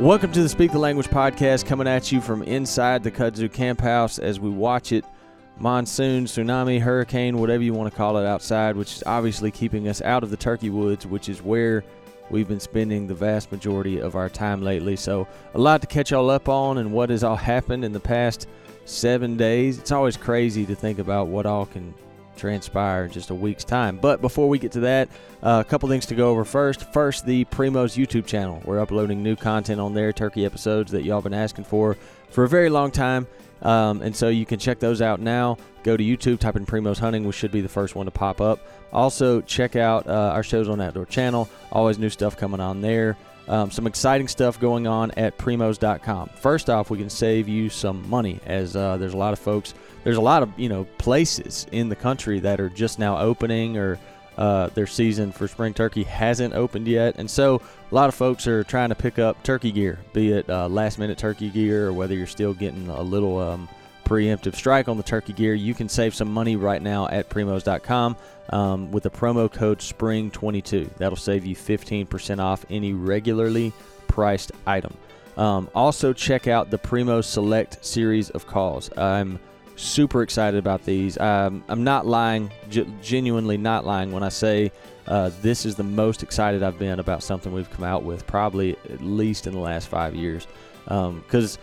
Welcome to the Speak the Language podcast, coming at you from inside the Kudzu Camp House as we watch it monsoon, tsunami, hurricane, whatever you want to call it outside, which is obviously keeping us out of the turkey woods, which is where we've been spending the vast majority of our time lately. So, a lot to catch y'all up on and what has all happened in the past seven days. It's always crazy to think about what all can transpire in just a week's time. But before we get to that, uh, a couple things to go over first. First, the Primos YouTube channel. We're uploading new content on there, turkey episodes that y'all been asking for for a very long time. Um, and so you can check those out now. Go to YouTube, type in Primos Hunting. We should be the first one to pop up. Also, check out uh, our shows on Outdoor Channel. Always new stuff coming on there. Um, some exciting stuff going on at primos.com. First off, we can save you some money as uh, there's a lot of folks, there's a lot of you know places in the country that are just now opening or uh, their season for spring turkey hasn't opened yet, and so a lot of folks are trying to pick up turkey gear, be it uh, last minute turkey gear or whether you're still getting a little. Um, preemptive strike on the turkey gear, you can save some money right now at primos.com um, with the promo code SPRING22. That'll save you 15% off any regularly priced item. Um, also, check out the primo Select series of calls. I'm super excited about these. Um, I'm not lying, g- genuinely not lying when I say uh, this is the most excited I've been about something we've come out with, probably at least in the last five years. Because um,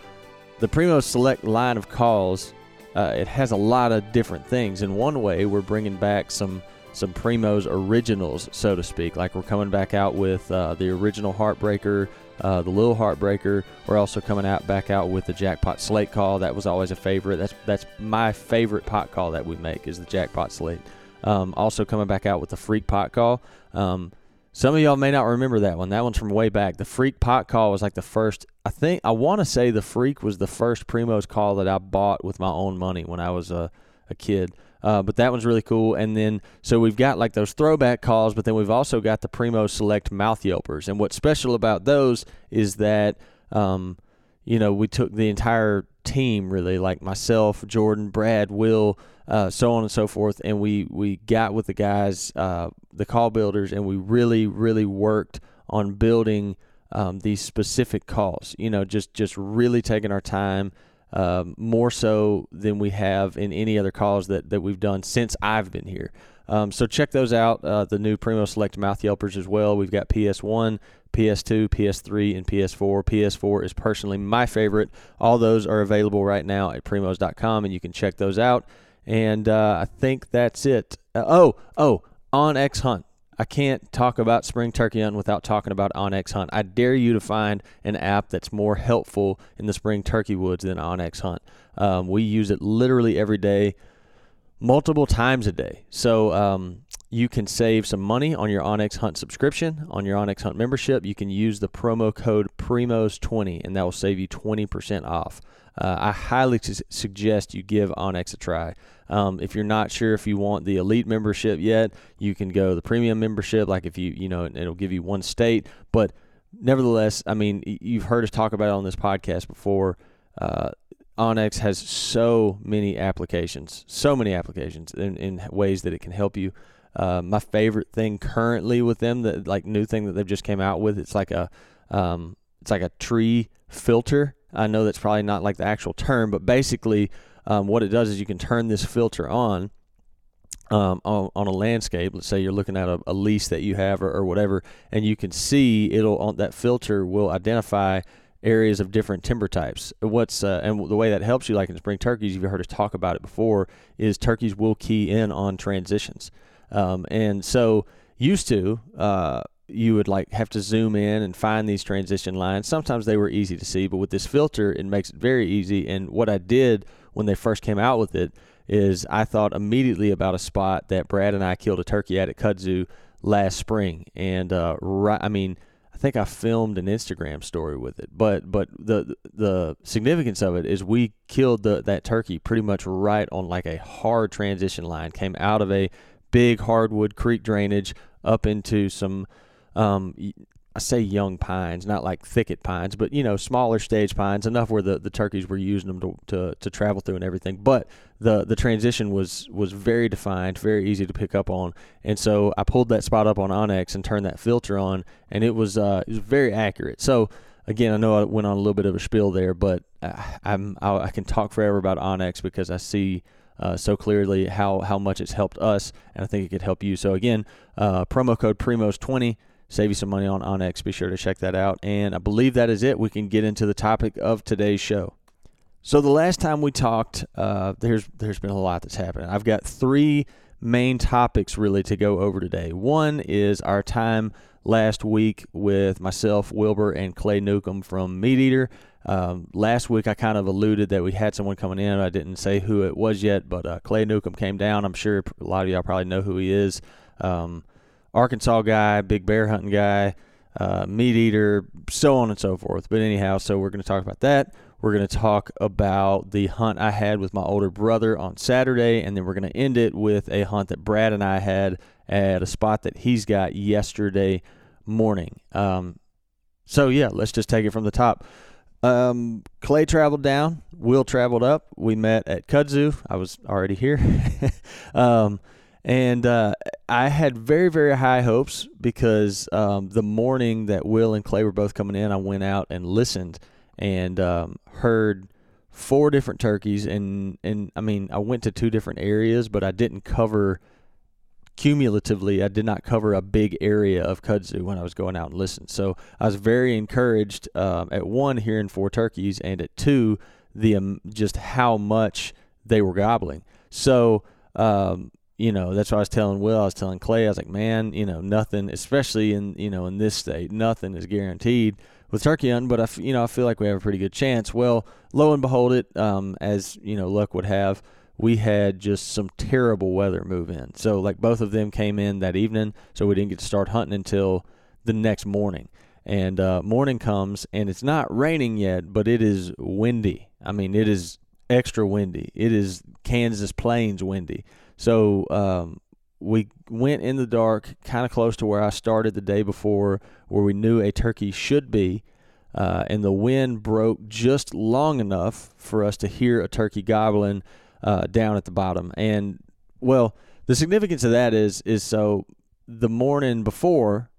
the Primo Select line of calls, uh, it has a lot of different things. In one way, we're bringing back some some Primo's originals, so to speak. Like we're coming back out with uh, the original Heartbreaker, uh, the Little Heartbreaker. We're also coming out back out with the Jackpot Slate call. That was always a favorite. That's that's my favorite pot call that we make is the Jackpot Slate. Um, also coming back out with the Freak Pot call. Um, some of y'all may not remember that one. That one's from way back. The Freak pot call was like the first. I think I want to say the Freak was the first Primos call that I bought with my own money when I was a, a kid. Uh, but that one's really cool. And then so we've got like those throwback calls, but then we've also got the Primo Select mouth yelpers. And what's special about those is that um, you know we took the entire team really, like myself, Jordan, Brad, Will, uh, so on and so forth. And we we got with the guys, uh, the call builders, and we really really worked on building um, these specific calls. You know, just just really taking our time. Um, more so than we have in any other calls that, that we've done since I've been here. Um, so check those out. Uh, the new Primo Select Mouth Yelpers as well. We've got PS1, PS2, PS3, and PS4. PS4 is personally my favorite. All those are available right now at primos.com, and you can check those out. And uh, I think that's it. Uh, oh, oh, X Hunt. I can't talk about spring turkey hunt without talking about onX Hunt. I dare you to find an app that's more helpful in the spring turkey woods than onX Hunt. Um, we use it literally every day, multiple times a day. So um, you can save some money on your onX Hunt subscription, on your onX Hunt membership. You can use the promo code PRIMOS20, and that will save you 20% off. Uh, I highly su- suggest you give onX a try. Um, if you're not sure if you want the elite membership yet, you can go the premium membership. Like if you, you know, it'll give you one state. But nevertheless, I mean, you've heard us talk about it on this podcast before. Uh, onX has so many applications, so many applications in, in ways that it can help you. Uh, my favorite thing currently with them, that like new thing that they've just came out with, it's like a, um, it's like a tree filter. I know that's probably not like the actual term, but basically um, what it does is you can turn this filter on, um, on, on, a landscape. Let's say you're looking at a, a lease that you have or, or, whatever, and you can see it'll on that filter will identify areas of different timber types. What's uh, and the way that helps you, like in spring turkeys, you've heard us talk about it before, is turkeys will key in on transitions, um, and so used to. Uh, you would like have to zoom in and find these transition lines. Sometimes they were easy to see, but with this filter, it makes it very easy. And what I did when they first came out with it is I thought immediately about a spot that Brad and I killed a turkey at at Kudzu last spring, and uh, right, I mean, I think I filmed an Instagram story with it. But but the the significance of it is we killed the that turkey pretty much right on like a hard transition line. Came out of a big hardwood creek drainage up into some um, I say young pines, not like thicket pines, but you know smaller stage pines, enough where the, the turkeys were using them to, to, to travel through and everything. But the the transition was was very defined, very easy to pick up on, and so I pulled that spot up on onX and turned that filter on, and it was uh, it was very accurate. So again, I know I went on a little bit of a spiel there, but I, I'm I, I can talk forever about onX because I see uh, so clearly how how much it's helped us, and I think it could help you. So again, uh, promo code Primos twenty save you some money on onX. Be sure to check that out. And I believe that is it. We can get into the topic of today's show. So the last time we talked, uh, there's there's been a lot that's happened. I've got three main topics really to go over today. One is our time last week with myself, Wilbur, and Clay Newcomb from Meat Eater. Um, last week, I kind of alluded that we had someone coming in. I didn't say who it was yet, but uh, Clay Newcomb came down. I'm sure a lot of y'all probably know who he is. Um, Arkansas guy, big bear hunting guy, uh, meat eater, so on and so forth. But anyhow, so we're going to talk about that. We're going to talk about the hunt I had with my older brother on Saturday, and then we're going to end it with a hunt that Brad and I had at a spot that he's got yesterday morning. Um, so yeah, let's just take it from the top. Um, Clay traveled down. Will traveled up. We met at Kudzu. I was already here. um, and uh, I had very, very high hopes because um, the morning that Will and Clay were both coming in, I went out and listened and um, heard four different turkeys. And, and I mean, I went to two different areas, but I didn't cover cumulatively, I did not cover a big area of kudzu when I was going out and listening. So I was very encouraged um, at one hearing four turkeys, and at two the um, just how much they were gobbling. So um, you know, that's what I was telling Will. I was telling Clay. I was like, man, you know, nothing, especially in you know in this state, nothing is guaranteed with turkey hunting. But I, you know, I feel like we have a pretty good chance. Well, lo and behold, it um, as you know, luck would have, we had just some terrible weather move in. So like both of them came in that evening, so we didn't get to start hunting until the next morning. And uh, morning comes, and it's not raining yet, but it is windy. I mean, it is extra windy. It is Kansas Plains windy. So um, we went in the dark, kind of close to where I started the day before, where we knew a turkey should be. Uh, and the wind broke just long enough for us to hear a turkey gobbling uh, down at the bottom. And well, the significance of that is is so the morning before,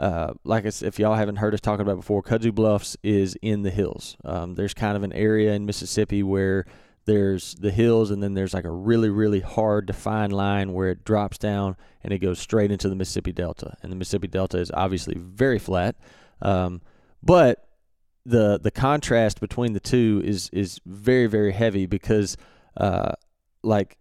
uh, like I, said, if y'all haven't heard us talking about before, Kudzu Bluffs is in the hills. Um, there's kind of an area in Mississippi where there's the hills and then there's like a really really hard defined line where it drops down and it goes straight into the mississippi delta and the mississippi delta is obviously very flat um, but the the contrast between the two is is very very heavy because uh, like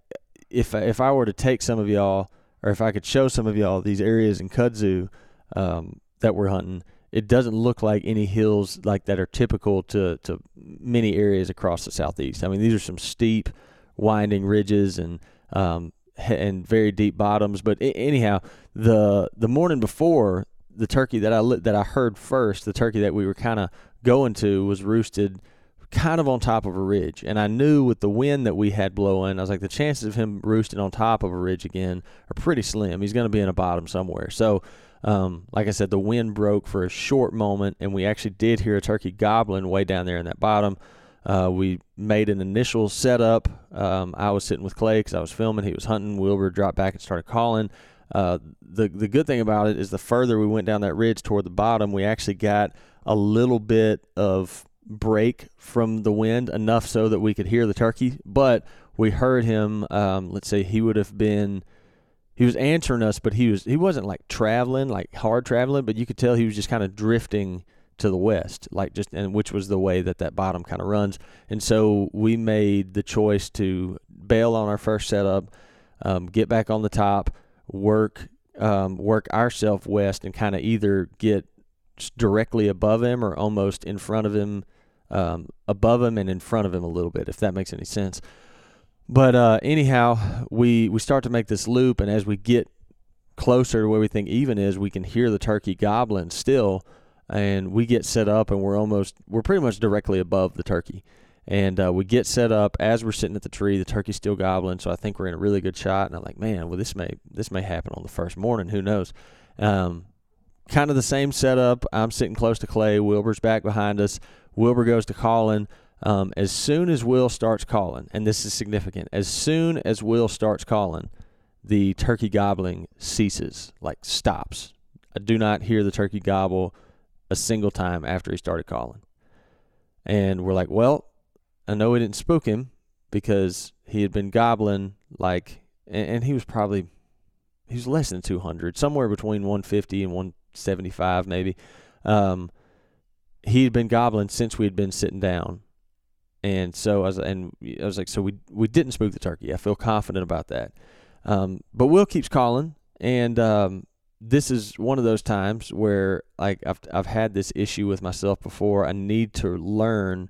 if if I were to take some of y'all or if I could show some of y'all these areas in kudzu um, that we're hunting it doesn't look like any hills like that are typical to, to many areas across the southeast. I mean, these are some steep, winding ridges and um, and very deep bottoms. But anyhow, the the morning before, the turkey that I that I heard first, the turkey that we were kind of going to was roosted kind of on top of a ridge. And I knew with the wind that we had blowing, I was like, the chances of him roosting on top of a ridge again are pretty slim. He's going to be in a bottom somewhere. So um, like I said, the wind broke for a short moment, and we actually did hear a turkey gobbling way down there in that bottom. Uh, we made an initial setup. Um, I was sitting with Clay because I was filming. He was hunting. Wilbur dropped back and started calling. Uh, the the good thing about it is the further we went down that ridge toward the bottom, we actually got a little bit of break from the wind, enough so that we could hear the turkey. But we heard him. Um, let's say he would have been he was answering us, but he was he wasn't like traveling, like hard traveling, but you could tell he was just kind of drifting to the west, like just and which was the way that that bottom kind of runs. And so we made the choice to bail on our first setup, um, get back on the top, work um, work ourselves west, and kind of either get directly above him or almost in front of him, um, above him and in front of him a little bit, if that makes any sense. But uh, anyhow, we we start to make this loop, and as we get closer to where we think even is, we can hear the turkey gobbling still, and we get set up, and we're almost we're pretty much directly above the turkey, and uh, we get set up as we're sitting at the tree. The turkey's still gobbling, so I think we're in a really good shot. And I'm like, man, well this may this may happen on the first morning. Who knows? Um, kind of the same setup. I'm sitting close to Clay. Wilbur's back behind us. Wilbur goes to calling. Um, as soon as Will starts calling, and this is significant, as soon as Will starts calling, the turkey gobbling ceases, like stops. I do not hear the turkey gobble a single time after he started calling. And we're like, well, I know we didn't spook him because he had been gobbling like, and, and he was probably, he was less than 200, somewhere between 150 and 175 maybe. Um, he had been gobbling since we had been sitting down. And so I was, and I was like, so we we didn't spook the turkey. I feel confident about that. Um, but Will keeps calling, and um, this is one of those times where like I've I've had this issue with myself before. I need to learn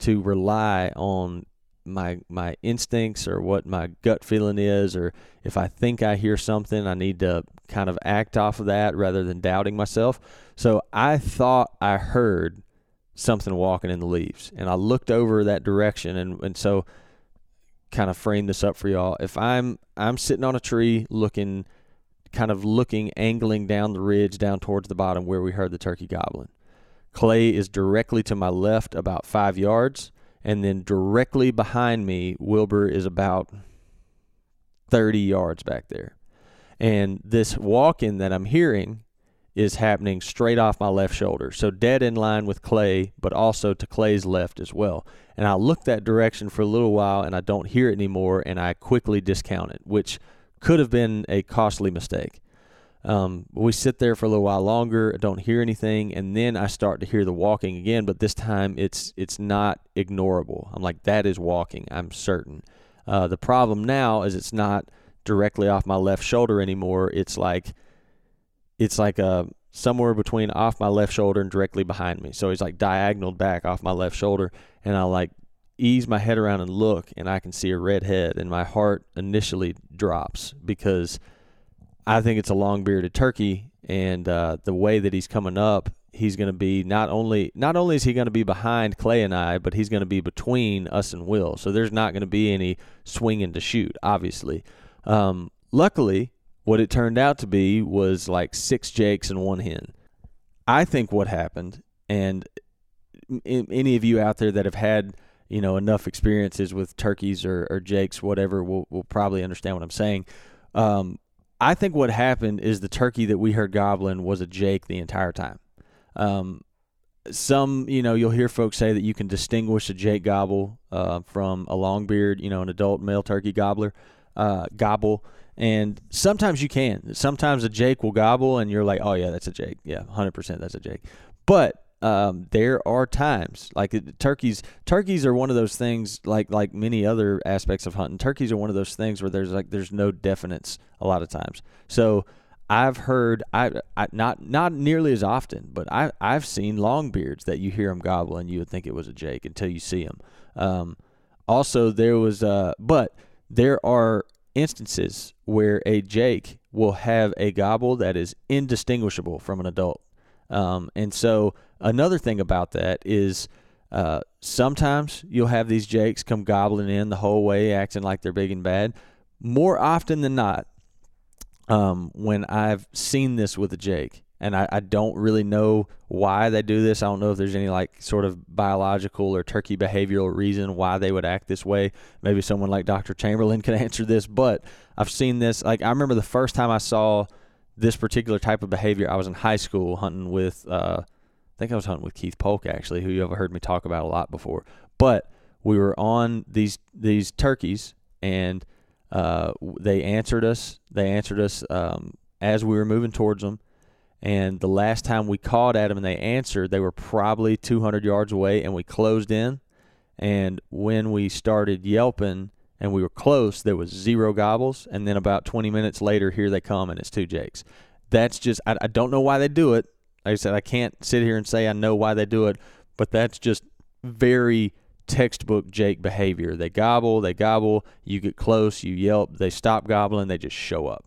to rely on my my instincts or what my gut feeling is or if I think I hear something I need to kind of act off of that rather than doubting myself. So I thought I heard something walking in the leaves and I looked over that direction and and so kind of frame this up for y'all. If I'm I'm sitting on a tree looking kind of looking, angling down the ridge down towards the bottom where we heard the turkey gobbling. Clay is directly to my left, about five yards, and then directly behind me, Wilbur is about 30 yards back there. And this walking that I'm hearing is happening straight off my left shoulder. So dead in line with Clay, but also to Clay's left as well. And I look that direction for a little while and I don't hear it anymore and I quickly discount it, which could have been a costly mistake. Um, we sit there for a little while longer, don't hear anything, and then I start to hear the walking again. But this time, it's it's not ignorable. I'm like, that is walking. I'm certain. Uh, the problem now is it's not directly off my left shoulder anymore. It's like it's like a uh, somewhere between off my left shoulder and directly behind me. So he's like diagonal back off my left shoulder, and I like ease my head around and look, and I can see a red head, and my heart initially drops because I think it's a long bearded turkey, and uh, the way that he's coming up, he's going to be not only not only is he going to be behind Clay and I, but he's going to be between us and Will. So there's not going to be any swinging to shoot, obviously. Um, luckily, what it turned out to be was like six jakes and one hen. I think what happened, and any of you out there that have had you know enough experiences with turkeys or, or jakes, whatever, will will probably understand what I'm saying. Um, I think what happened is the turkey that we heard gobbling was a jake the entire time. Um, some, you know, you'll hear folks say that you can distinguish a jake gobble uh, from a longbeard, you know, an adult male turkey gobbler uh, gobble. And sometimes you can. Sometimes a jake will gobble, and you're like, "Oh yeah, that's a jake. Yeah, hundred percent, that's a jake." But um, there are times like turkeys. Turkeys are one of those things, like like many other aspects of hunting. Turkeys are one of those things where there's like there's no definites a lot of times. So I've heard I, I not not nearly as often, but I I've seen longbeards that you hear them gobble and you would think it was a jake until you see them. Um, also, there was uh, but there are instances where a jake will have a gobble that is indistinguishable from an adult. Um, and so Another thing about that is uh, sometimes you'll have these jakes come gobbling in the whole way, acting like they're big and bad. More often than not, um, when I've seen this with a jake, and I, I, don't really know why they do this. I don't know if there's any like sort of biological or turkey behavioral reason why they would act this way. Maybe someone like Dr. Chamberlain could answer this, but I've seen this. Like I remember the first time I saw this particular type of behavior, I was in high school hunting with uh, think I was hunting with Keith Polk actually, who you have heard me talk about a lot before. But we were on these these turkeys, and uh, they answered us. They answered us um, as we were moving towards them. And the last time we called at them and they answered, they were probably 200 yards away, and we closed in. And when we started yelping and we were close, there was zero gobbles. And then about 20 minutes later, here they come, and it's two jakes. That's just I, I don't know why they do it. Like I said, I can't sit here and say I know why they do it, but that's just very textbook Jake behavior. They gobble, they gobble, you get close, you yelp, they stop gobbling, they just show up.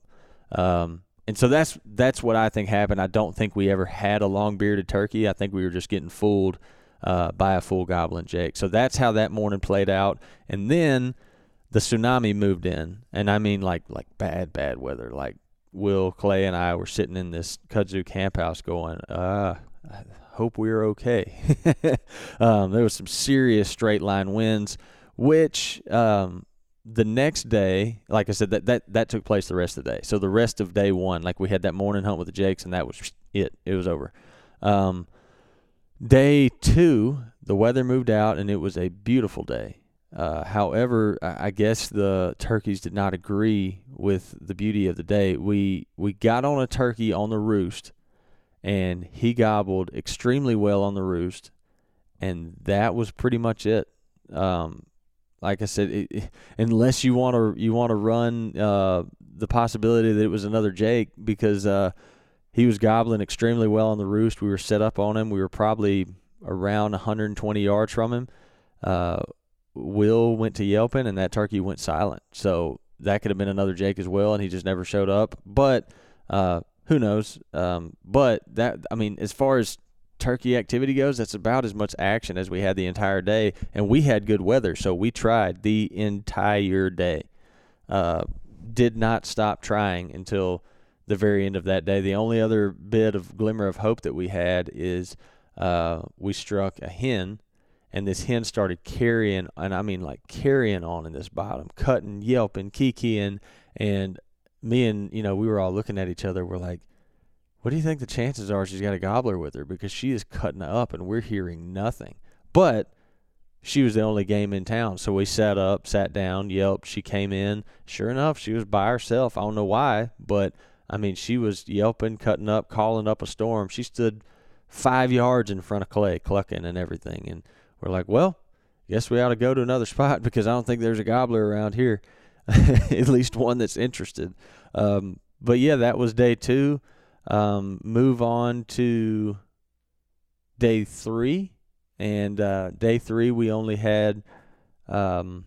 Um, and so that's that's what I think happened. I don't think we ever had a long bearded turkey. I think we were just getting fooled uh, by a full goblin Jake. So that's how that morning played out. And then the tsunami moved in, and I mean like like bad bad weather, like Will Clay and I were sitting in this kudzu camp house going, uh, I hope we're okay. um, there was some serious straight line winds, which um, the next day, like I said, that, that that took place the rest of the day. So the rest of day one, like we had that morning hunt with the Jakes, and that was it. It was over. Um, Day two, the weather moved out and it was a beautiful day. Uh, however, I guess the turkeys did not agree with the beauty of the day. We we got on a turkey on the roost, and he gobbled extremely well on the roost, and that was pretty much it. Um, like I said, it, unless you want to you want to run uh, the possibility that it was another Jake because uh, he was gobbling extremely well on the roost. We were set up on him. We were probably around 120 yards from him. Uh, Will went to yelping, and that turkey went silent. So that could have been another Jake as well, and he just never showed up. But uh, who knows? Um, but that I mean, as far as turkey activity goes, that's about as much action as we had the entire day, and we had good weather, so we tried the entire day. Uh, did not stop trying until the very end of that day. The only other bit of glimmer of hope that we had is uh, we struck a hen and this hen started carrying, and I mean like carrying on in this bottom, cutting, yelping, kikiing, and me and you know we were all looking at each other. We're like, what do you think the chances are she's got a gobbler with her because she is cutting up and we're hearing nothing. But she was the only game in town, so we sat up, sat down, yelped. She came in. Sure enough, she was by herself. I don't know why, but I mean she was yelping, cutting up, calling up a storm. She stood five yards in front of Clay, clucking and everything, and we're like, well, guess we ought to go to another spot because I don't think there's a gobbler around here, at least one that's interested. Um, but yeah, that was day two. Um, move on to day three, and uh, day three we only had. Um,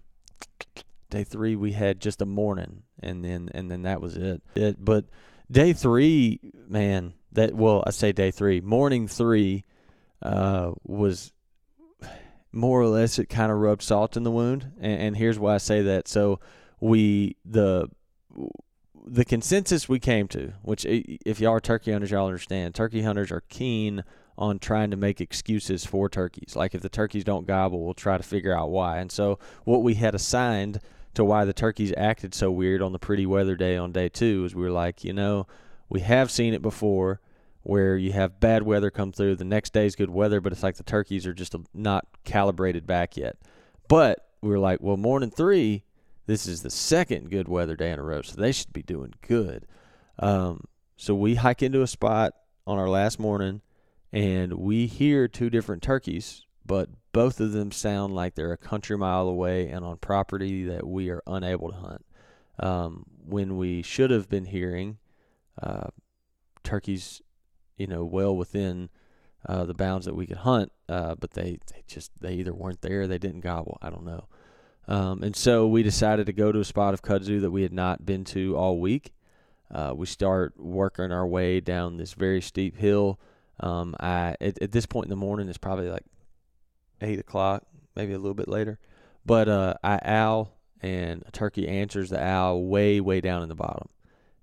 day three we had just a morning, and then and then that was it. It, but day three, man, that well, I say day three, morning three, uh, was more or less it kind of rubbed salt in the wound. And, and here's why I say that. So we the the consensus we came to, which if y'all are turkey hunters, y'all understand. Turkey hunters are keen on trying to make excuses for turkeys. Like if the turkeys don't gobble, we'll try to figure out why. And so what we had assigned to why the turkeys acted so weird on the pretty weather day on day two is we were like, you know, we have seen it before where you have bad weather come through. The next day's good weather, but it's like the turkeys are just not calibrated back yet. But we were like, well, morning three, this is the second good weather day in a row, so they should be doing good. Um, so we hike into a spot on our last morning, and we hear two different turkeys, but both of them sound like they're a country mile away and on property that we are unable to hunt. Um, when we should have been hearing uh, turkeys you know, well within uh, the bounds that we could hunt, uh, but they, they just they either weren't there, they didn't gobble. I don't know. Um, and so we decided to go to a spot of kudzu that we had not been to all week. Uh, we start working our way down this very steep hill. Um, I at, at, this point in the morning, it's probably like eight o'clock, maybe a little bit later. But uh, I owl and a turkey answers the owl way way down in the bottom,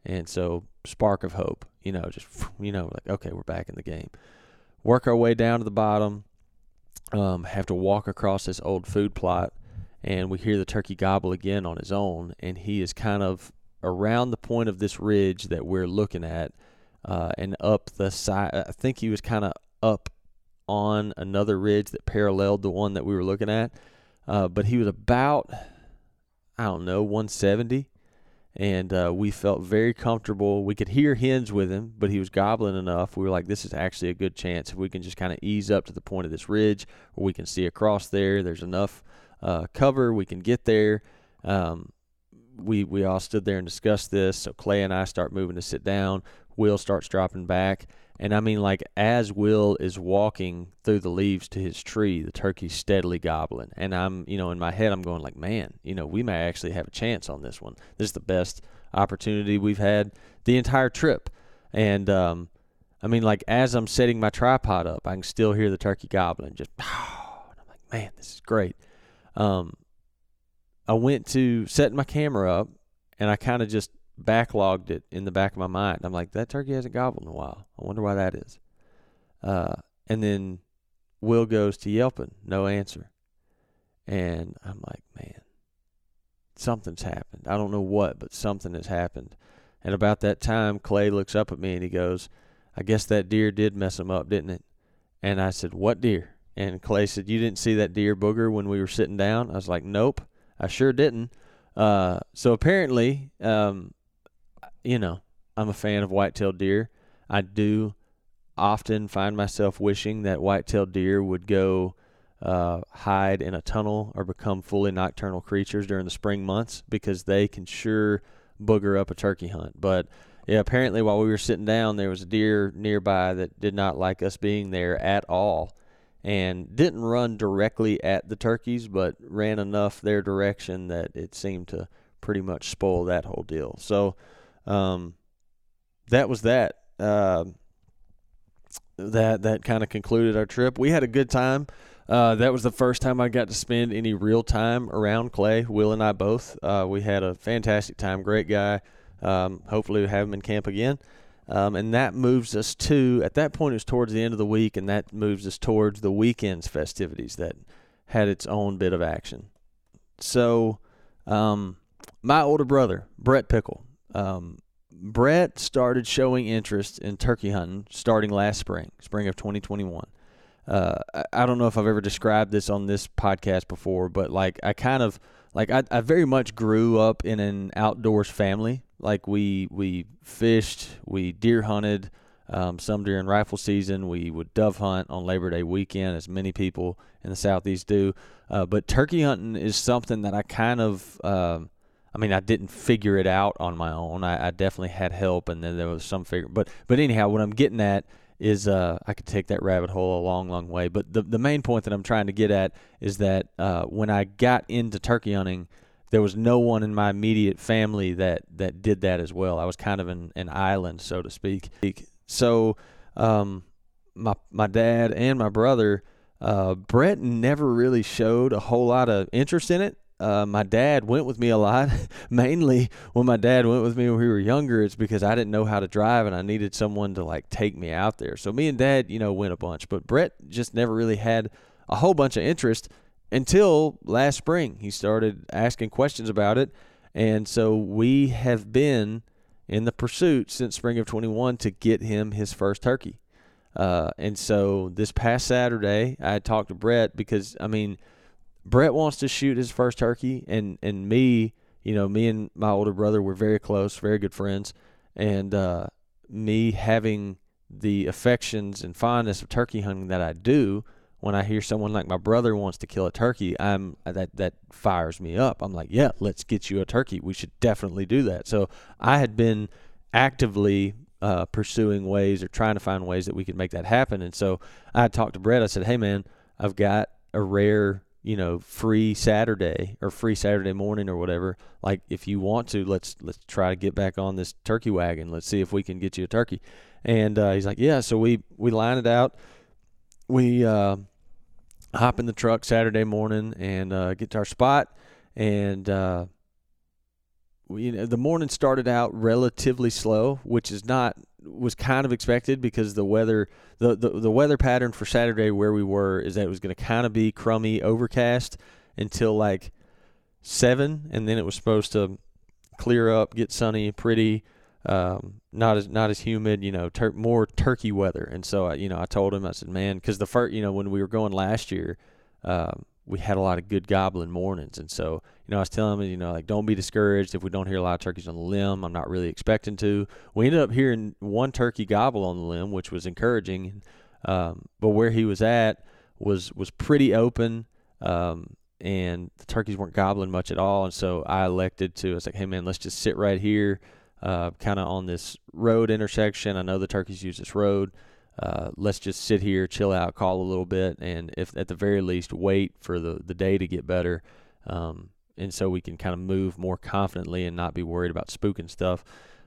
and so spark of hope you know, just you know, like okay, we're back in the game. Work our way down to the bottom. Um, have to walk across this old food plot, and we hear the turkey gobble again on his own, and he is kind of around the point of this ridge that we're looking at, uh, and up the side. I think he was kind of up on another ridge that paralleled the one that we were looking at, uh, but he was about I don't know 170 and uh, we felt very comfortable. We could hear hens with him, but he was gobbling enough. We were like, this is actually a good chance if we can just kind of ease up to the point of this ridge where we can see across there. There's enough uh, cover. We can get there. Um, we we all stood there and discussed this. So Clay and I start moving to sit down. Will starts dropping back, and I mean, like, as Will is walking through the leaves to his tree, the turkey's steadily gobbling. And I'm, you know, in my head, I'm going, like, man, you know, we may actually have a chance on this one. This is the best opportunity we've had the entire trip. And, um, I mean, like, as I'm setting my tripod up, I can still hear the turkey gobbling. Just, oh, and I'm like, man, this is great. Um, I went to setting my camera up, and I kind of just backlogged it in the back of my mind. I'm like, that turkey hasn't gobbled in a while. I wonder why that is. Uh, and then Will goes to yelping, no answer. And I'm like, man, something's happened. I don't know what, but something has happened. And about that time, Clay looks up at me and he goes, I guess that deer did mess him up, didn't it? And I said, What deer? And Clay said, You didn't see that deer booger when we were sitting down? I was like, Nope, I sure didn't. Uh, so apparently, um, you know, I'm a fan of white-tailed deer. I do often find myself wishing that white-tailed deer would go uh, hide in a tunnel or become fully nocturnal creatures during the spring months because they can sure booger up a turkey hunt. But yeah, apparently while we were sitting down, there was a deer nearby that did not like us being there at all and didn't run directly at the turkeys, but ran enough their direction that it seemed to pretty much spoil that whole deal. So um, that was that. Uh, that that kind of concluded our trip. We had a good time. Uh, that was the first time I got to spend any real time around Clay. Will and I both. Uh, we had a fantastic time. Great guy. Um, hopefully, we have him in camp again. Um, and that moves us to, at that point, it was towards the end of the week, and that moves us towards the weekend's festivities that had its own bit of action. So, um, my older brother, Brett Pickle, um, Brett started showing interest in turkey hunting starting last spring, spring of 2021. Uh, I, don't know if I've ever described this on this podcast before, but like I kind of like I, I very much grew up in an outdoors family. Like we we fished, we deer hunted, um, some during rifle season. We would dove hunt on Labor Day weekend, as many people in the southeast do. Uh, but turkey hunting is something that I kind of um, I mean, I didn't figure it out on my own. I, I, definitely had help, and then there was some figure. But but anyhow, what I'm getting at is uh, I could take that rabbit hole a long, long way. But the the main point that I'm trying to get at is that uh, when I got into turkey hunting, there was no one in my immediate family that that did that as well. I was kind of an, an island, so to speak. So um, my my dad and my brother. Uh, Brett never really showed a whole lot of interest in it uh, my dad went with me a lot. Mainly when my dad went with me when we were younger, it's because I didn't know how to drive and I needed someone to like take me out there. So me and dad, you know, went a bunch. But Brett just never really had a whole bunch of interest until last spring. He started asking questions about it. And so we have been in the pursuit since spring of 21 to get him his first turkey. Uh, and so this past Saturday, I talked to Brett because, I mean, Brett wants to shoot his first turkey, and and me, you know, me and my older brother were very close, very good friends, and uh, me having the affections and fondness of turkey hunting that I do, when I hear someone like my brother wants to kill a turkey, I'm that that fires me up. I'm like, yeah, let's get you a turkey. We should definitely do that. So I had been actively uh, pursuing ways or trying to find ways that we could make that happen. And so I talked to Brett. I said, hey man, I've got a rare you know free Saturday or free Saturday morning or whatever. Like if you want to, let's let's try to get back on this turkey wagon. Let's see if we can get you a turkey. And uh, he's like, yeah. So we we line it out. We uh, hop in the truck Saturday morning and uh, get to our spot. And uh, you know, the morning started out relatively slow, which is not was kind of expected because the weather the, the, the weather pattern for Saturday where we were is that it was going to kind of be crummy overcast until like 7 and then it was supposed to clear up, get sunny, pretty um, not as not as humid, you know, tur- more turkey weather. And so I, you know, I told him I said, "Man, cuz the first, you know, when we were going last year, um, we had a lot of good gobbling mornings. And so, you know, I was telling him, you know, like, don't be discouraged if we don't hear a lot of turkeys on the limb. I'm not really expecting to. We ended up hearing one turkey gobble on the limb, which was encouraging. Um, but where he was at was was pretty open, um, and the turkeys weren't gobbling much at all. And so I elected to. I was like, hey man, let's just sit right here, uh, kind of on this road intersection. I know the turkeys use this road uh, let's just sit here, chill out, call a little bit, and if at the very least wait for the, the day to get better, um, and so we can kind of move more confidently and not be worried about spooking stuff.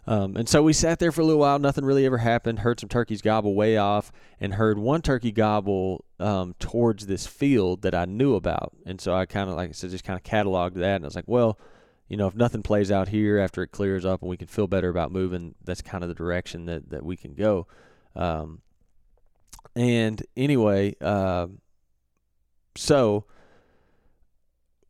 Um, and so we sat there for a little while. Nothing really ever happened. Heard some turkeys gobble way off, and heard one turkey gobble um, towards this field that I knew about. And so I kind of, like I said, just kind of cataloged that, and I was like, well, you know, if nothing plays out here after it clears up and we can feel better about moving, that's kind of the direction that that we can go. Um, and anyway, uh, so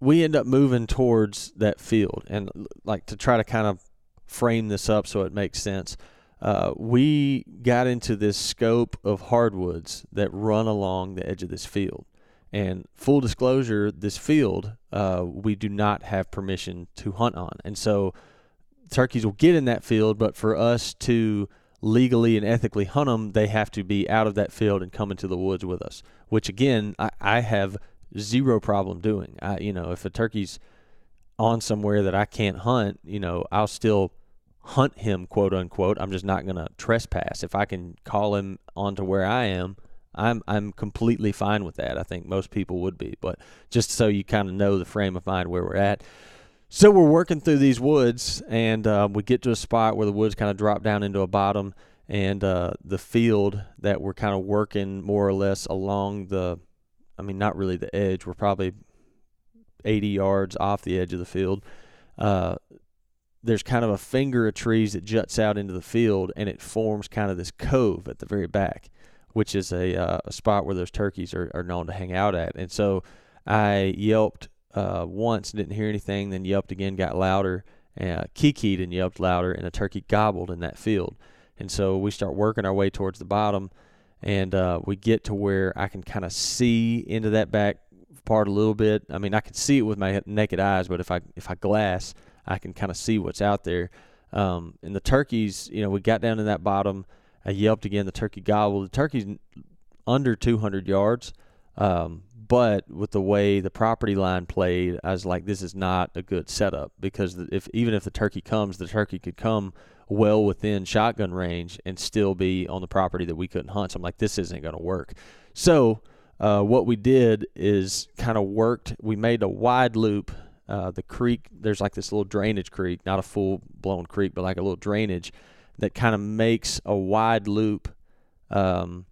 we end up moving towards that field, and like to try to kind of frame this up so it makes sense. uh, we got into this scope of hardwoods that run along the edge of this field. And full disclosure, this field uh, we do not have permission to hunt on, and so turkeys will get in that field. But for us to legally and ethically hunt them, they have to be out of that field and come into the woods with us. Which again, I, I have zero problem doing. I, you know, if a turkey's on somewhere that I can't hunt, you know, I'll still hunt him, quote unquote. I'm just not going to trespass. If I can call him onto where I am, I'm I'm completely fine with that. I think most people would be, but just so you kind of know the frame of mind where we're at. So we're working through these woods, and uh, we get to a spot where the woods kind of drop down into a bottom, and uh, the field that we're kind of working more or less along the, I mean, not really the edge. We're probably 80 yards off the edge of the field. Uh, there's kind of a finger of trees that juts out into the field, and it forms kind of this cove at the very back, which is a, uh, a spot where those turkeys are, are known to hang out at. And so I yelped uh, once, didn't hear anything, then yelped again, got louder, uh, kikied and yelped louder, and a turkey gobbled in that field. And so we start working our way towards the bottom, and uh, we get to where I can kind of see into that back part a little bit. I mean, I can see it with my naked eyes, but if I if I glass, I can kind of see what's out there. Um, and the turkeys, you know, we got down to that bottom. I yelped again. The turkey gobbled. The turkey's under 200 yards, um, but with the way the property line played, I was like, this is not a good setup because if even if the turkey comes, the turkey could come well within shotgun range and still be on the property that we couldn't hunt. So I'm like, this isn't going to work. So uh, what we did is kind of worked. We made a wide loop uh, the creek, there's like this little drainage creek, not a full blown creek, but like a little drainage that kind of makes a wide loop um,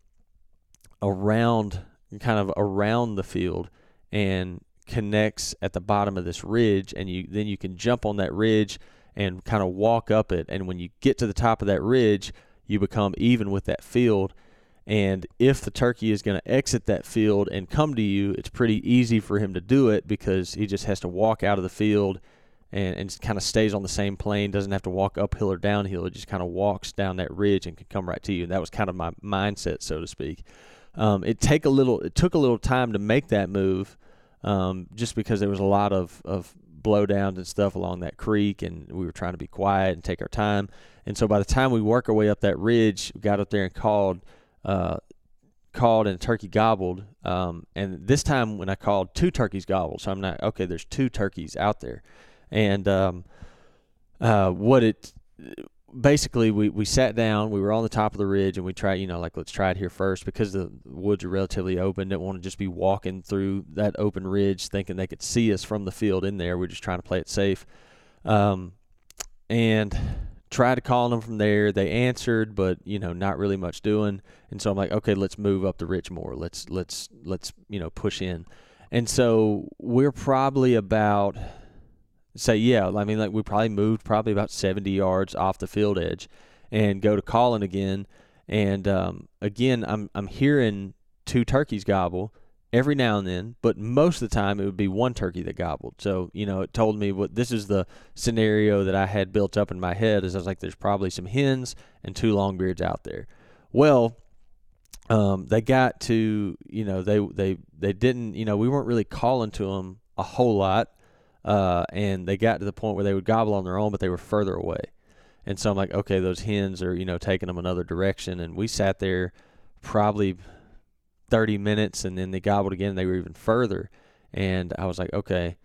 around, kind of around the field and connects at the bottom of this ridge. And you then you can jump on that ridge and kind of walk up it. And when you get to the top of that ridge, you become even with that field and if the turkey is going to exit that field and come to you, it's pretty easy for him to do it because he just has to walk out of the field and, and kind of stays on the same plane, doesn't have to walk uphill or downhill. It just kind of walks down that ridge and can come right to you. And that was kind of my mindset, so to speak. Um, it take a little, it took a little time to make that move, um, just because there was a lot of of blowdowns and stuff along that creek, and we were trying to be quiet and take our time. And so by the time we work our way up that ridge, we got up there and called uh, called and turkey gobbled. Um, and this time when I called, two turkeys gobbled. So I'm not okay. There's two turkeys out there, and um, uh, what it basically we, we sat down. We were on the top of the ridge, and we tried. You know, like let's try it here first because the woods are relatively open. Didn't want to just be walking through that open ridge thinking they could see us from the field in there. We're just trying to play it safe. Um, and tried to call them from there. They answered, but you know, not really much doing. And so I'm like, okay, let's move up the ridge more. Let's let's let's you know push in. And so we're probably about say yeah. I mean, like we probably moved probably about 70 yards off the field edge, and go to calling again. And um, again, I'm I'm hearing two turkeys gobble every now and then, but most of the time it would be one turkey that gobbled. So, you know, it told me what this is the scenario that I had built up in my head is I was like, there's probably some hens and two longbeards out there. Well, um, they got to, you know, they, they, they didn't, you know, we weren't really calling to them a whole lot. Uh, and they got to the point where they would gobble on their own, but they were further away. And so I'm like, okay, those hens are, you know, taking them another direction. And we sat there probably 30 minutes and then they gobbled again and they were even further. And I was like, okay,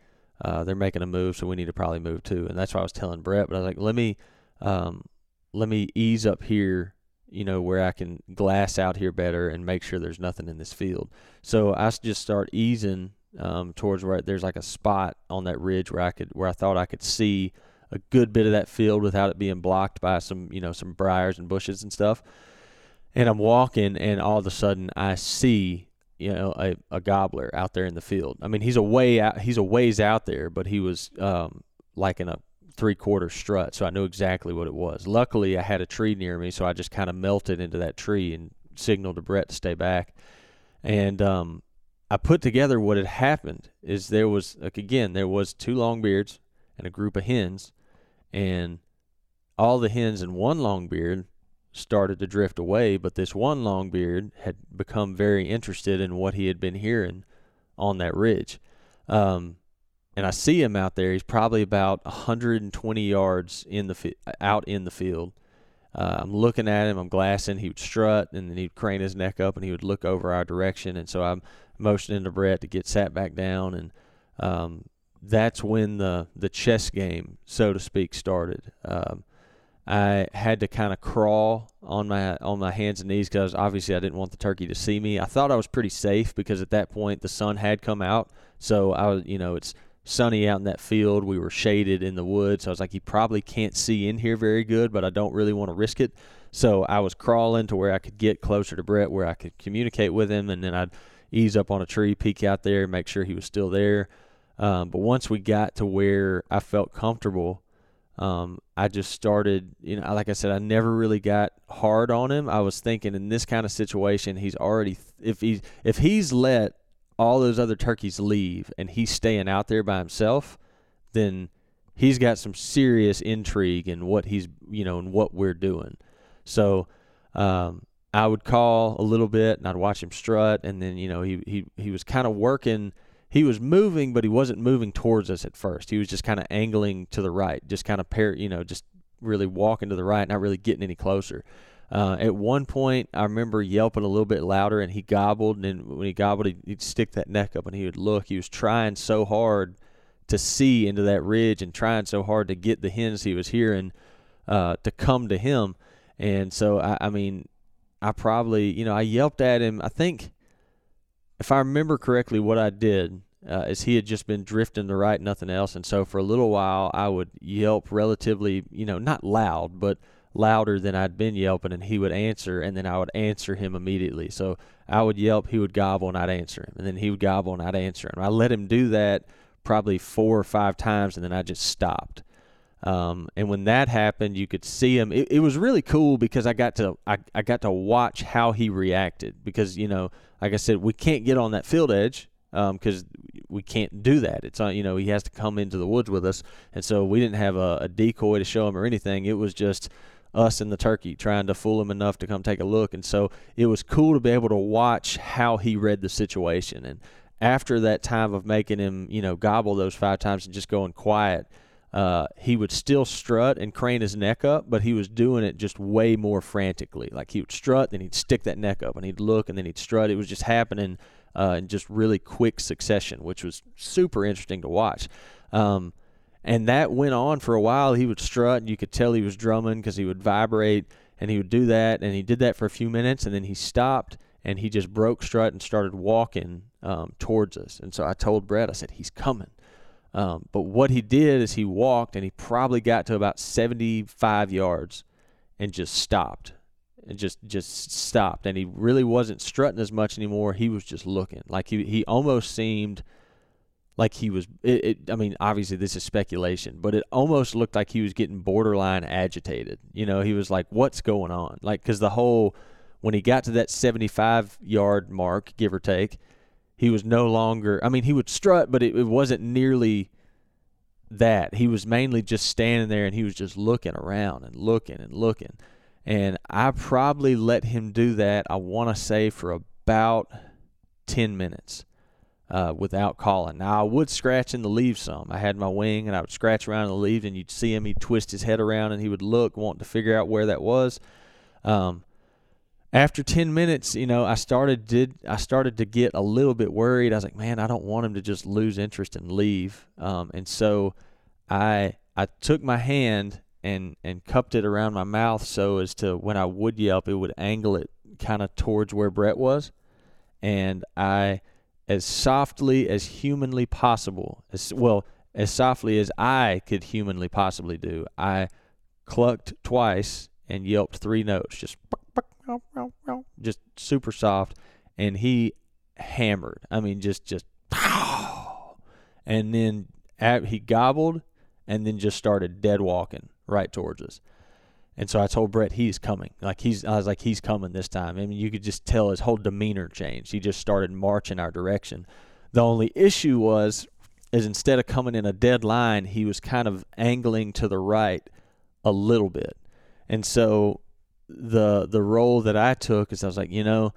uh, they're making a move, so we need to probably move too. And that's why I was telling Brett, but I was like, let me, um, let me ease up here, you know, where I can glass out here better and make sure there's nothing in this field. So I just start easing um, towards where there's like a spot on that ridge where I could, where I thought I could see a good bit of that field without it being blocked by some, you know, some briars and bushes and stuff and I'm walking, and all of a sudden I see you know a, a gobbler out there in the field. I mean, he's a way out, he's a ways out there, but he was um, like in a three quarter strut, so I knew exactly what it was. Luckily, I had a tree near me, so I just kind of melted into that tree and signaled to Brett to stay back. And um, I put together what had happened is there was like again there was two longbeards and a group of hens, and all the hens and one longbeard started to drift away, but this one longbeard had become very interested in what he had been hearing on that ridge. Um, and I see him out there. He's probably about 120 yards in the fi- out in the field. Uh, I'm looking at him. I'm glassing. He would strut, and then he'd crane his neck up, and he would look over our direction. And so I'm motioning to Brett to get sat back down, and um, that's when the the chess game, so to speak, started. Um, I had to kind of crawl on my on my hands and knees because obviously I didn't want the turkey to see me. I thought I was pretty safe because at that point the sun had come out, so I was you know it's sunny out in that field. We were shaded in the woods. So I was like, he probably can't see in here very good, but I don't really want to risk it. So I was crawling to where I could get closer to Brett, where I could communicate with him, and then I'd ease up on a tree, peek out there, make sure he was still there. Um, but once we got to where I felt comfortable, um, I just started, you know, like I said, I never really got hard on him. I was thinking in this kind of situation, he's already, if he's, if he's let all those other turkeys leave and he's staying out there by himself, then he's got some serious intrigue in what he's, you know, in what we're doing. So, um, I would call a little bit and I'd watch him strut, and then you know he he he was kind of working. He was moving, but he wasn't moving towards us at first. He was just kind of angling to the right, just kind of pair, you know, just really walking to the right, not really getting any closer. Uh, at one point, I remember yelping a little bit louder, and he gobbled. And then when he gobbled, he'd, he'd stick that neck up, and he would look. He was trying so hard to see into that ridge, and trying so hard to get the hens he was hearing uh, to come to him. And so, I, I mean, I probably, you know, I yelped at him. I think, if I remember correctly, what I did uh, is he had just been drifting to right, nothing else. And so for a little while, I would yelp relatively, you know, not loud, but louder than I'd been yelping, and he would answer, and then I would answer him immediately. So I would yelp, he would gobble, and I'd answer him, and then he would gobble, and I'd answer him. I let him do that probably four or five times, and then I just stopped. Um, and when that happened, you could see him. It, it was really cool because I got to I, I got to watch how he reacted because you know, like I said, we can't get on that field edge because um, we can't do that. It's on you know he has to come into the woods with us, and so we didn't have a, a decoy to show him or anything. It was just us and the turkey trying to fool him enough to come take a look, and so it was cool to be able to watch how he read the situation. And after that time of making him you know gobble those five times and just going quiet uh, he would still strut and crane his neck up, but he was doing it just way more frantically. Like he would strut, then he'd stick that neck up, and he'd look, and then he'd strut. It was just happening uh, in just really quick succession, which was super interesting to watch. Um, and that went on for a while. He would strut, and you could tell he was drumming because he would vibrate, and he would do that, and he did that for a few minutes, and then he stopped, and he just broke strut and started walking um, towards us. And so I told Brett, I said, he's coming. Um, but what he did is he walked and he probably got to about 75 yards and just stopped. And just just stopped. And he really wasn't strutting as much anymore. He was just looking. Like he he almost seemed like he was it, it, i mean obviously this is speculation but it almost looked like he was getting borderline agitated. You know he was like what's going on? Like cuz the whole when he got to that 75 yard mark give or take he was no longer I mean he would strut but it, it, wasn't nearly that. He was mainly just standing there and he was just looking around and looking and looking. And I probably let him do that I want to say for about 10 minutes uh, without calling. Now I would scratch in the leaves some. I had my wing and I would scratch around the leaves and you'd see him he'd twist his head around and he would look wanting to figure out where that was. Um, after 10 minutes, you know, I started did I started to get a little bit worried. I was like, man, I don't want him to just lose interest and leave. Um, and so I I took my hand and and cupped it around my mouth so as to when I would yelp, it would angle it kind of towards where Brett was, and I as softly as humanly possible, as well as softly as I could humanly possibly do, I clucked twice and yelped three notes, just just super soft, and he hammered. I mean, just just, and then he gobbled, and then just started dead walking right towards us. And so I told Brett he's coming. Like he's, I was like, he's coming this time. I mean, you could just tell his whole demeanor changed. He just started marching our direction. The only issue was, is instead of coming in a dead line, he was kind of angling to the right a little bit. And so the the role that I took is I was like, you know,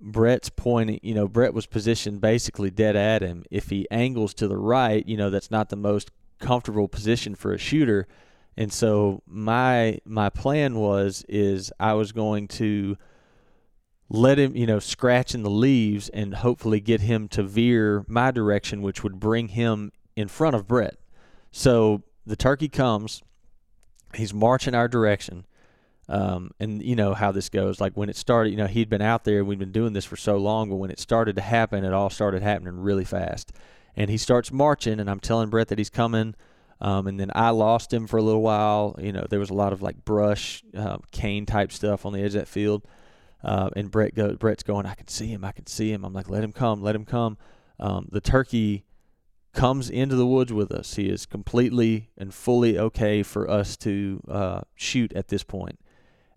Brett's pointing, you know, Brett was positioned basically dead at him. If he angles to the right, you know, that's not the most comfortable position for a shooter. And so my my plan was is I was going to let him, you know, scratch in the leaves and hopefully get him to veer my direction, which would bring him in front of Brett. So the turkey comes, he's marching our direction. Um, and you know how this goes. Like when it started, you know, he'd been out there and we'd been doing this for so long, but when it started to happen, it all started happening really fast. And he starts marching, and I'm telling Brett that he's coming. Um, and then I lost him for a little while. You know, there was a lot of like brush, um, cane type stuff on the edge of that field. Uh, and Brett go, Brett's going, I can see him, I can see him. I'm like, let him come, let him come. Um, the turkey comes into the woods with us. He is completely and fully okay for us to uh, shoot at this point.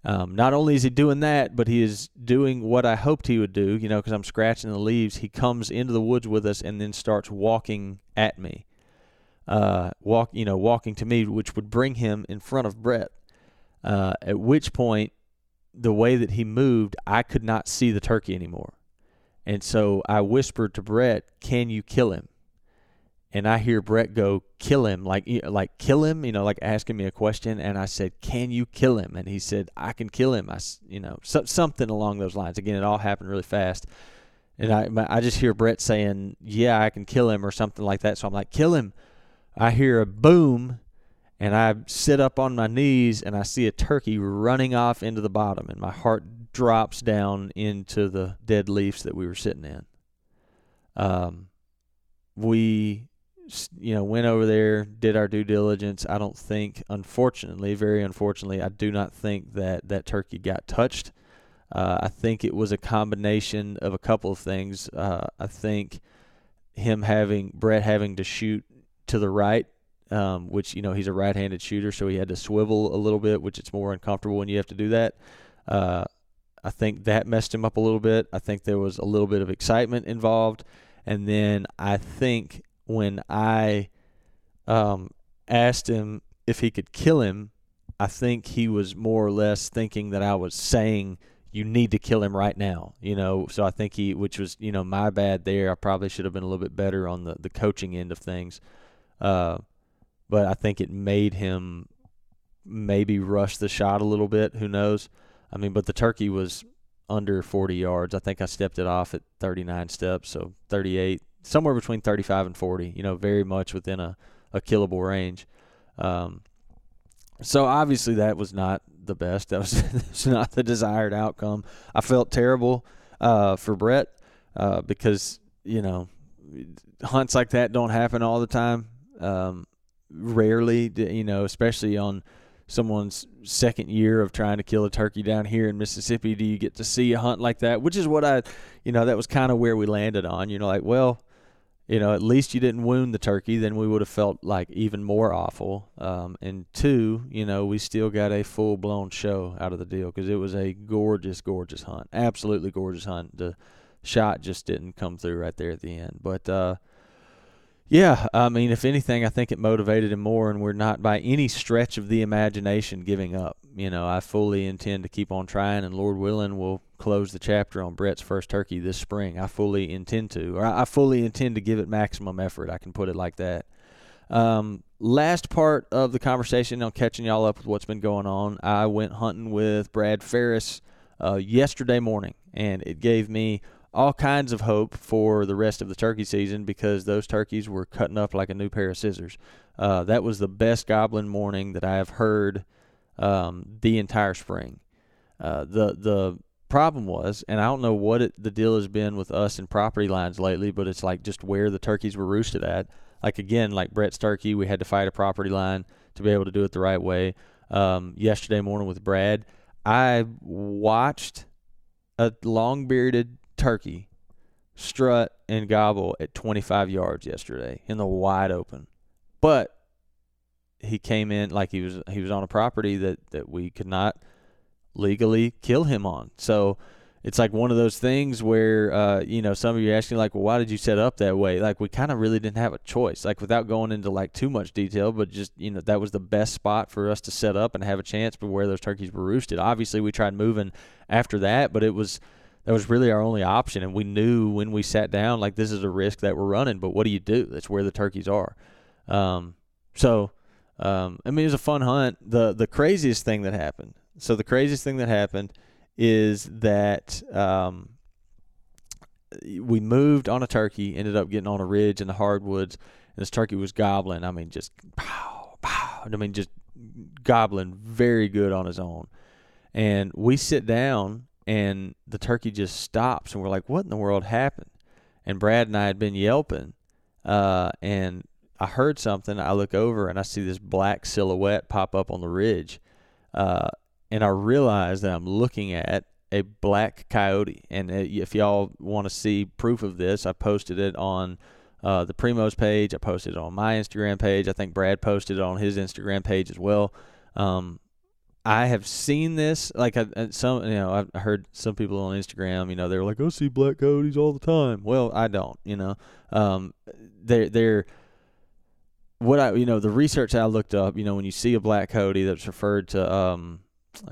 Um, not only is he doing that, but he is doing what I hoped he would do, you know, because I'm scratching the leaves. He comes into the woods with us and then starts walking at me. Uh, walk, you know, walking to me, which would bring him in front of Brett. Uh, at which point the way that he moved, I could not see the turkey anymore. And so I whispered to Brett, "Can you kill him?" And I hear Brett go, "Kill him!" Like like kill him, you know, like asking me a question. And I said, "Can you kill him?" And he said, "I can kill him." I, you know, so, something along those lines. Again, it all happened really fast. And I I just hear Brett saying, "Yeah, I can kill him," or something like that. So I'm like, "Kill him!" I hear a boom and I sit up on my knees and I see a turkey running off into the bottom, and my heart drops down into the dead leaves that we were sitting in. Um, we, you know, went over there, did our due diligence. I don't think, unfortunately, very unfortunately, I do not think that that turkey got touched. Uh, I think it was a combination of a couple of things. Uh, I think him having Brett having to shoot to the right um, which you know he's a right-handed shooter, so he had to swivel a little bit, which it's more uncomfortable when you have to do that. Uh, I think that messed him up a little bit. I think there was a little bit of excitement involved, and then I think when I um, asked him if he could kill him, I think he was more or less thinking that I was saying you need to kill him right now, you know. So I think he, which was you know my bad there. I probably should have been a little bit better on the the coaching end of things. Uh, but I think it made him maybe rush the shot a little bit. Who knows? I mean, but the turkey was under 40 yards. I think I stepped it off at 39 steps, so 38, somewhere between 35 and 40. You know, very much within a, a killable range. Um, so obviously that was not the best. That was, that was not the desired outcome. I felt terrible uh, for Brett uh, because you know hunts like that don't happen all the time. Um, rarely, you know, especially on someone's second year of trying to kill a turkey down here in Mississippi, do you get to see a hunt like that? Which is what I, you know, that was kind of where we landed on. You know, like, well, you know, at least you didn't wound the turkey, then we would have felt like even more awful. Um, and two, you know, we still got a full blown show out of the deal because it was a gorgeous, gorgeous hunt, absolutely gorgeous hunt. The shot just didn't come through right there at the end, but. uh yeah, I mean, if anything, I think it motivated him more, and we're not by any stretch of the imagination giving up. You know, I fully intend to keep on trying, and Lord willing, we'll close the chapter on Brett's first turkey this spring. I fully intend to, or I fully intend to give it maximum effort. I can put it like that. Um, last part of the conversation on catching y'all up with what's been going on. I went hunting with Brad Ferris uh, yesterday morning, and it gave me all kinds of hope for the rest of the turkey season because those turkeys were cutting up like a new pair of scissors. Uh, that was the best gobbling morning that I have heard um, the entire spring. Uh, the the problem was, and I don't know what it, the deal has been with us and property lines lately, but it's like just where the turkeys were roosted at. Like again, like Brett's turkey, we had to fight a property line to be able to do it the right way. Um, yesterday morning with Brad, I watched a long bearded turkey strut and gobble at 25 yards yesterday in the wide open. But he came in like he was he was on a property that that we could not legally kill him on. So it's like one of those things where uh, you know some of you are asking like, well, why did you set up that way? Like we kind of really didn't have a choice. Like without going into like too much detail, but just you know that was the best spot for us to set up and have a chance for where those turkeys were roosted. Obviously, we tried moving after that, but it was that was really our only option, and we knew when we sat down like this is a risk that we're running. But what do you do? That's where the turkeys are. Um, so um, I mean, it was a fun hunt. the The craziest thing that happened. So the craziest thing that happened is that um, we moved on a turkey, ended up getting on a ridge in the hardwoods, and this turkey was gobbling. I mean, just pow, pow. I mean, just gobbling very good on his own. And we sit down, and the turkey just stops, and we're like, "What in the world happened?" And Brad and I had been yelping, uh, and I heard something. I look over, and I see this black silhouette pop up on the ridge. Uh, and I realize that I'm looking at a black coyote. And uh, if y'all want to see proof of this, I posted it on uh, the Primos page. I posted it on my Instagram page. I think Brad posted it on his Instagram page as well. Um, I have seen this. Like I, some, you know, I've heard some people on Instagram. You know, they're like, "I see black coyotes all the time." Well, I don't. You know, um, they're they're what I you know the research I looked up. You know, when you see a black coyote that's referred to um,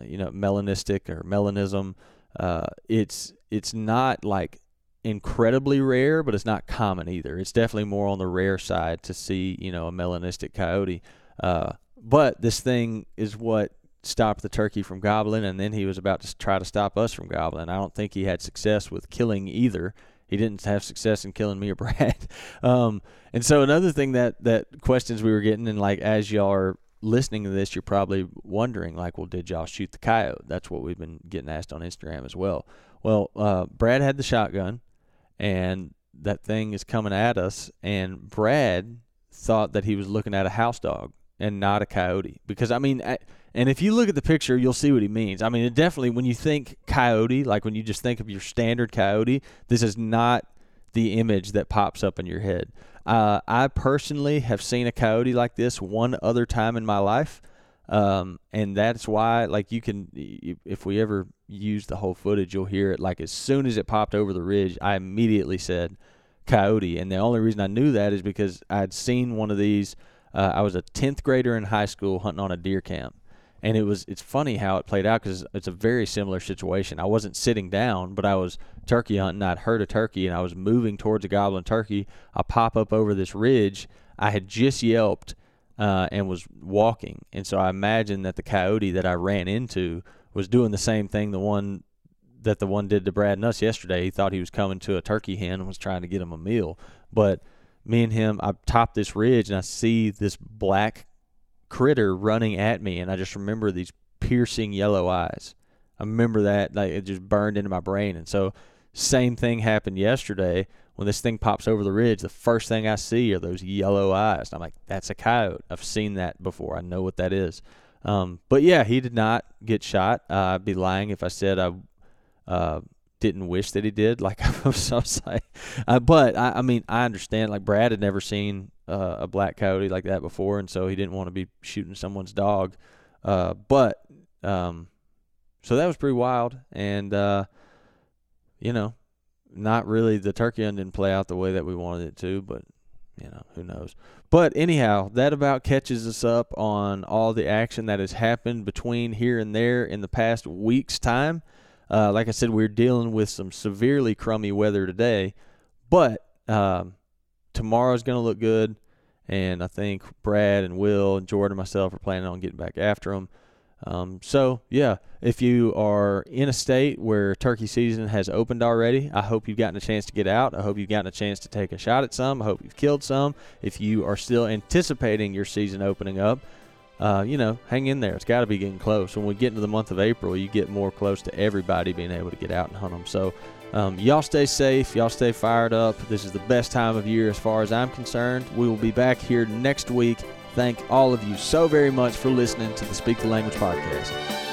you know, melanistic or melanism. Uh, it's it's not like incredibly rare, but it's not common either. It's definitely more on the rare side to see, you know, a melanistic coyote. Uh, but this thing is what stopped the turkey from gobbling, and then he was about to try to stop us from gobbling. I don't think he had success with killing either. He didn't have success in killing me or Brad. Um, and so another thing that that questions we were getting, and like as y'all are listening to this, you're probably wondering, like, well, did y'all shoot the coyote? That's what we've been getting asked on Instagram as well. Well, uh, Brad had the shotgun, and that thing is coming at us, and Brad thought that he was looking at a house dog and not a coyote. Because, I mean, I, and if you look at the picture, you'll see what he means. I mean, it definitely, when you think coyote, like when you just think of your standard coyote, this is not the image that pops up in your head. Uh, I personally have seen a coyote like this one other time in my life. Um, and that's why, like, you can, if we ever use the whole footage, you'll hear it. Like, as soon as it popped over the ridge, I immediately said coyote. And the only reason I knew that is because I'd seen one of these. Uh, I was a 10th grader in high school hunting on a deer camp and it was it's funny how it played out because it's a very similar situation. I wasn't sitting down, but I was turkey hunting. I'd heard a turkey and I was moving towards a gobbling turkey. I pop up over this ridge. I had just yelped uh, and was walking, and so I imagined that the coyote that I ran into was doing the same thing the one that the one did to Brad and us yesterday. He thought he was coming to a turkey hen and was trying to get him a meal, but me and him, I top this ridge and I see this black critter running at me, and I just remember these piercing yellow eyes. I remember that like it just burned into my brain, and so same thing happened yesterday when this thing pops over the ridge. The first thing I see are those yellow eyes. And I'm like, that's a coyote. I've seen that before. I know what that is. Um, but yeah, he did not get shot. Uh, I'd be lying if I said I uh, didn't wish that he did. Like I was, like, uh, but I, I mean, I understand. Like Brad had never seen uh, a black coyote like that before, and so he didn't want to be shooting someone's dog. Uh, but um, so that was pretty wild, and uh, you know, not really the turkey hunt didn't play out the way that we wanted it to, but you know, who knows. But anyhow, that about catches us up on all the action that has happened between here and there in the past week's time. Uh, like I said, we're dealing with some severely crummy weather today, but um, tomorrow's going to look good. And I think Brad and Will and Jordan and myself are planning on getting back after them. Um, so, yeah, if you are in a state where turkey season has opened already, I hope you've gotten a chance to get out. I hope you've gotten a chance to take a shot at some. I hope you've killed some. If you are still anticipating your season opening up, uh, you know, hang in there. It's got to be getting close. When we get into the month of April, you get more close to everybody being able to get out and hunt them. So, um, y'all stay safe. Y'all stay fired up. This is the best time of year as far as I'm concerned. We will be back here next week. Thank all of you so very much for listening to the Speak the Language podcast.